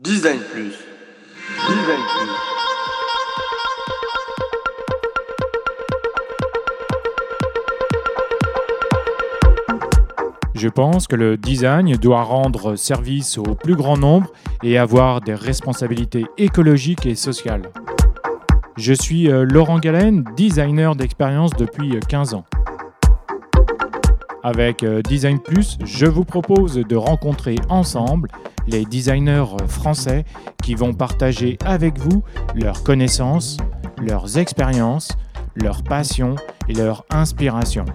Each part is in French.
Design Plus. Design Plus. Je pense que le design doit rendre service au plus grand nombre et avoir des responsabilités écologiques et sociales. Je suis euh, Laurent Galen, designer d'expérience depuis 15 ans. Avec euh, Design Plus, je vous propose de rencontrer ensemble les designers français qui vont partager avec vous leurs connaissances, leurs expériences, leurs passions et leurs inspirations.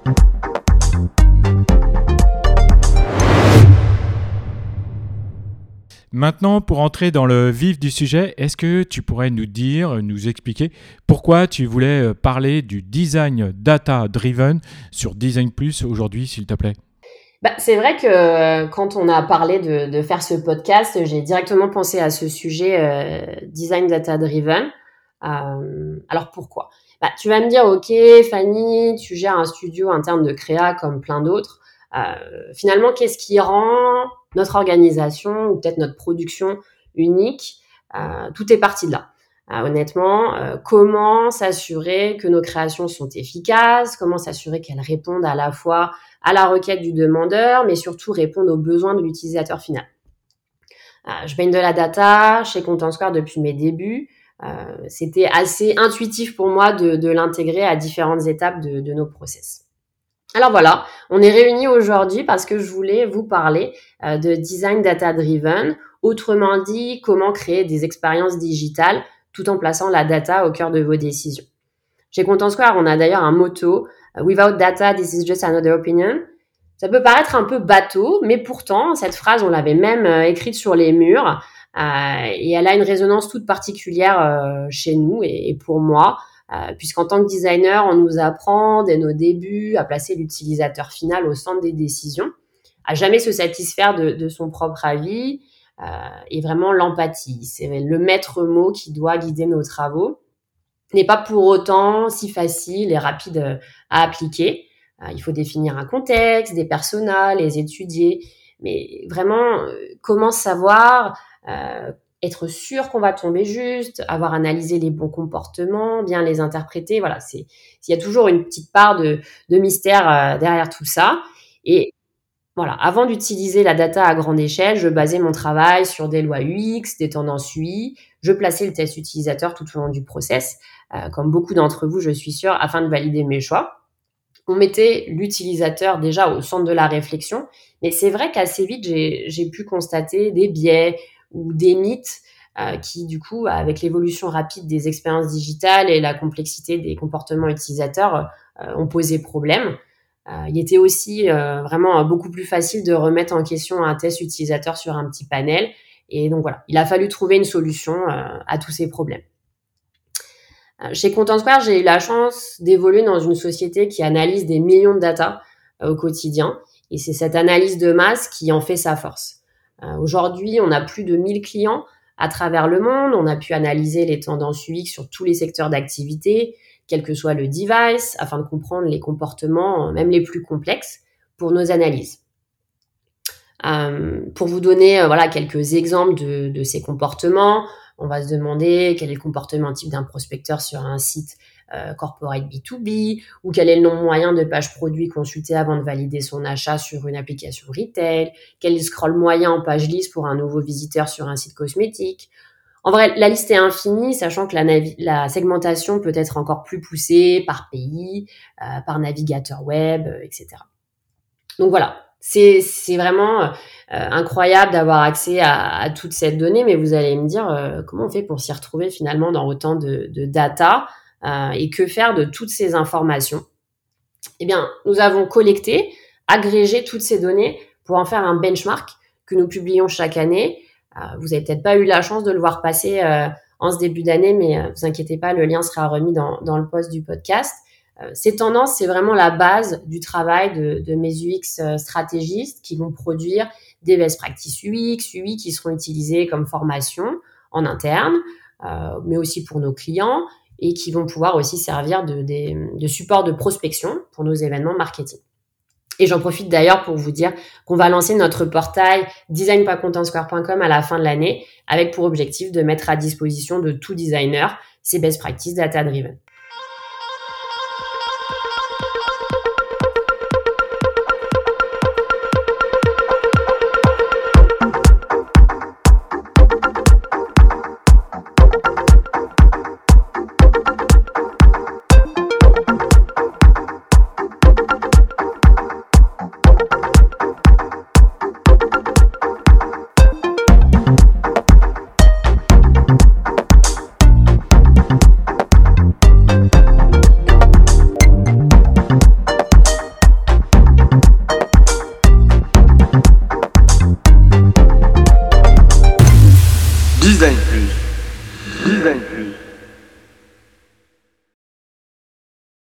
Maintenant, pour entrer dans le vif du sujet, est-ce que tu pourrais nous dire, nous expliquer pourquoi tu voulais euh, parler du design data driven sur Design Plus aujourd'hui, s'il te plaît? Bah, c'est vrai que euh, quand on a parlé de, faire ce podcast, j'ai directement pensé à ce sujet euh, design data driven. Alors pourquoi? Bah, Tu vas me dire, ok Fanny, tu gères un studio interne de créa comme plein d'autres. Euh, finalement, qu'est-ce qui rend notre organisation ou peut-être notre production unique euh, Tout est parti de là. honnêtement, comment s'assurer que nos créations sont efficaces Comment s'assurer qu'elles répondent à la fois à la requête du demandeur, mais surtout répondre aux besoins de l'utilisateur final. Euh, je baigne de la data chez Content Square depuis mes débuts. Euh, c'était assez intuitif pour moi de, l'intégrer à différentes étapes de, de, nos process. Alors voilà, on est réunis aujourd'hui parce que je voulais vous parler euh, de design data driven, autrement dit comment créer des expériences digitales tout en plaçant la data au cœur de vos décisions. Chez Content Square, on a d'ailleurs un motto euh, Without data, this is just another opinion. Ça peut paraître un peu bateau, mais pourtant, cette phrase, on l'avait même euh, écrite sur les murs, et elle a une résonance toute particulière chez nous et pour moi, euh, puisqu'en tant que designer, on nous apprend dès nos débuts à placer l'utilisateur final au centre des décisions, à jamais se satisfaire de, de son propre avis, et vraiment l'empathie. C'est le maître mot qui doit guider nos travaux n'est pas pour autant si facile et rapide euh, à appliquer. Euh, il faut définir un contexte, des personas, les étudier. Mais vraiment, euh, comment savoir être sûr qu'on va tomber juste, avoir analysé les bons comportements, bien les interpréter. Voilà, c'est il y a toujours une petite part de, de mystère derrière tout ça. Et voilà, avant d'utiliser la data à grande échelle, je basais mon travail sur des lois UX, des tendances UI. Je plaçais le test utilisateur tout au long du process, euh, comme beaucoup d'entre vous, je suis sûre, afin de valider mes choix. On mettait l'utilisateur déjà au centre de la réflexion, mais c'est vrai qu'assez vite, j'ai pu constater des biais ou des mythes euh, qui, du coup, avec l'évolution rapide des expériences digitales et la complexité des comportements utilisateurs, euh, ont posé problème. Euh, il était aussi vraiment beaucoup plus facile de remettre en question un test utilisateur sur un petit panel. Et donc voilà, il a fallu trouver une solution à tous ces problèmes. Chez Content Square, j'ai eu la chance d'évoluer dans une société qui analyse des millions de data au quotidien. Et c'est cette analyse de masse qui en fait sa force. Aujourd'hui, on a plus de 1000 clients à travers le monde. On a pu analyser les tendances UX sur tous les secteurs d'activité, quel que soit le device, afin de comprendre les comportements, même les plus complexes, pour nos analyses. Euh, pour vous donner euh, voilà quelques exemples de, ces comportements, on va se demander quel est le comportement type d'un prospecteur sur un site euh, corporate B2B ou quel est le nombre moyen de pages produits consultées avant de valider son achat sur une application retail, quel est le scroll moyen en page liste pour un nouveau visiteur sur un site cosmétique, en vrai, la liste est infinie, sachant que la, la segmentation peut être encore plus poussée par pays, euh, par navigateur web, euh, etc. Donc voilà, c'est vraiment euh, incroyable d'avoir accès à, à, toute cette donnée, mais vous allez me dire comment on fait pour s'y retrouver finalement dans autant de, de data? Et que faire de toutes ces informations? Eh bien, nous avons collecté, agrégé toutes ces données pour en faire un benchmark que nous publions chaque année. Euh, vous avez peut-être pas eu la chance de le voir passer euh, en ce début d'année, mais euh, vous inquiétez pas, le lien sera remis dans, le post du podcast. ces tendances, c'est vraiment la base du travail de, mes UX stratégistes qui vont produire des best practices UX, UI qui seront utilisées comme formation en interne, euh, mais aussi pour nos clients et qui vont pouvoir aussi servir de, support de prospection pour nos événements marketing. Et j'en profite d'ailleurs pour vous dire qu'on va lancer notre portail designpacontensquare.com à la fin de l'année avec pour objectif de mettre à disposition de tout designer ces best practices data driven.